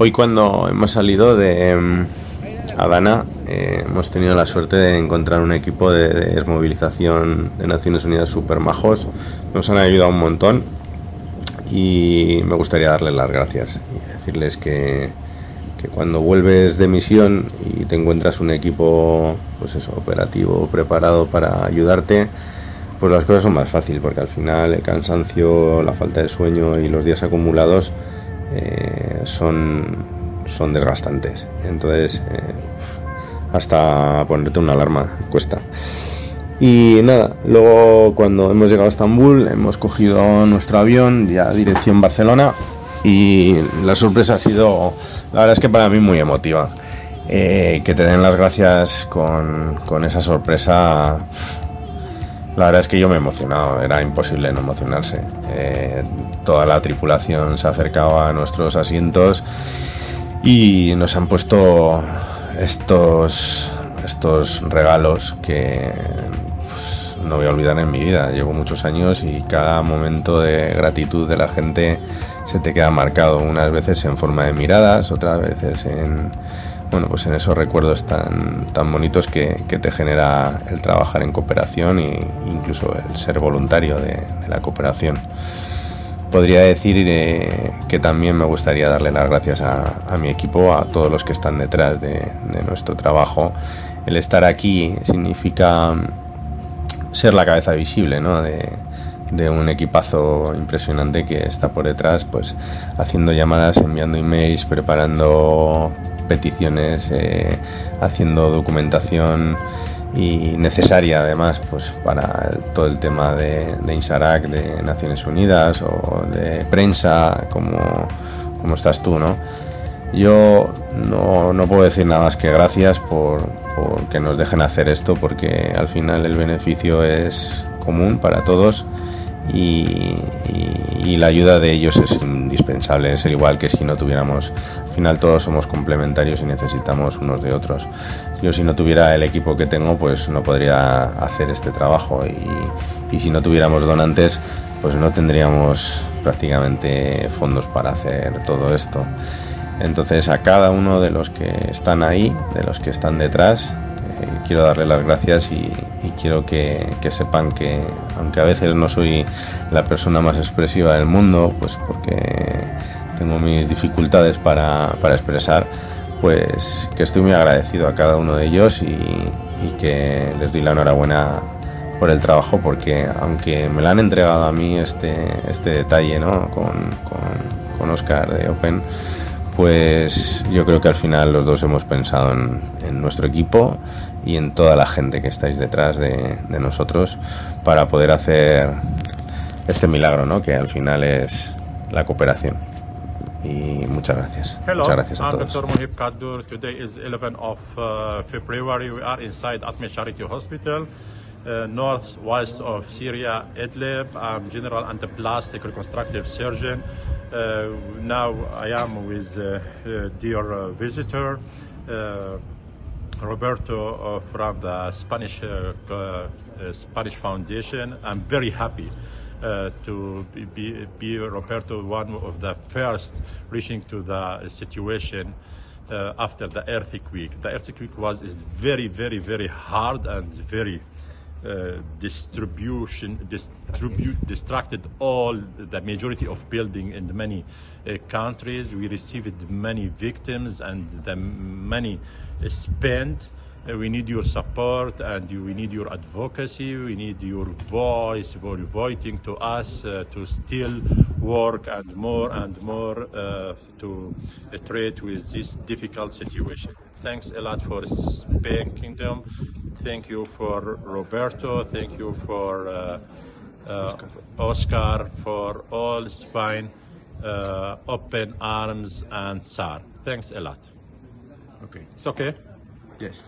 Hoy cuando hemos salido de em, Adana eh, hemos tenido la suerte de encontrar un equipo de, desmovilización de Naciones Unidas super majos. Nos han ayudado un montón y me gustaría darles las gracias y decirles que, que cuando vuelves de misión y te encuentras un equipo pues eso, operativo preparado para ayudarte, pues las cosas son más fáciles porque al final el cansancio, la falta de sueño y los días acumulados eh, son, son desgastantes. Entonces, eh, hasta ponerte una alarma cuesta. Y nada, luego cuando hemos llegado a Estambul hemos cogido nuestro avión ya dirección Barcelona y la sorpresa ha sido, la verdad es que para mí muy emotiva. Eh, que te den las gracias con, con esa sorpresa la verdad es que yo me he emocionado, era imposible no emocionarse. Eh, toda la tripulación se acercaba a nuestros asientos y nos han puesto estos, estos regalos que pues, no voy a olvidar en mi vida. Llevo muchos años y cada momento de gratitud de la gente se te queda marcado, unas veces en forma de miradas, otras veces en bueno, pues en esos recuerdos tan, tan bonitos que, te genera el trabajar en cooperación e incluso el ser voluntario de, la cooperación. Podría decir eh, que también me gustaría darle las gracias a, mi equipo, a todos los que están detrás de, nuestro trabajo. El estar aquí significa ser la cabeza visible de, de un equipazo impresionante que está por detrás, pues haciendo llamadas, enviando emails, preparando peticiones, eh, haciendo documentación y necesaria además pues para todo el tema de, de INSARAC, de Naciones Unidas o de prensa como, como estás tú, ¿no? Yo no, no, puedo decir nada más que gracias por, por que nos dejen hacer esto porque al final el beneficio es común para todos y, la ayuda de ellos es indispensable, es el igual que si no tuviéramos, al final todos somos complementarios y necesitamos unos de otros. Yo si no tuviera el equipo que tengo, pues no podría hacer este trabajo y, y si no tuviéramos donantes, pues no tendríamos prácticamente fondos para hacer todo esto. Entonces a cada uno de los que están ahí, de los que están detrás, eh, quiero darle las gracias y, quiero que, sepan que, aunque a veces no soy la persona más expresiva del mundo, pues porque tengo mis dificultades para, expresar, pues que estoy muy agradecido a cada uno de ellos y, que les doy la enhorabuena por el trabajo porque aunque me lo han entregado a mí este, este detalle ¿no? con, con Oscar de Open, pues yo creo que al final los dos hemos pensado en, nuestro equipo y en toda la gente que estáis detrás de, nosotros para poder hacer este milagro, ¿no? Que al final es la cooperación. Y muchas gracias. Hello, muchas gracias a todos. I'm Dr. Mohib Kaddur. Today is 11 of uh, February. We are inside Atme Charity Hospital. Uh, northwest of Syria, Idlib. I'm general antiplastic reconstructive surgeon. Uh, now I am with uh, uh dear uh, visitor Roberto from the Spanish Spanish Foundation. I'm very happy. Uh, to be, be, Roberto one of the first reaching to the situation uh, after the earthquake. The earthquake was is very, very, very hard and very uh, distribution distribute distracted all the majority of building in many uh, countries. We received many victims and the many spent. Uh, we need your support and we need your advocacy. We need your voice for voting to us uh, to still work and more and more to trade with this difficult situation. Thanks a lot for Spain Kingdom Thank you for Roberto. Thank you for uh, uh, Oscar, for all Spine, uh, Open Arms, and SAR. Thanks a lot. Okay. It's okay? Yes.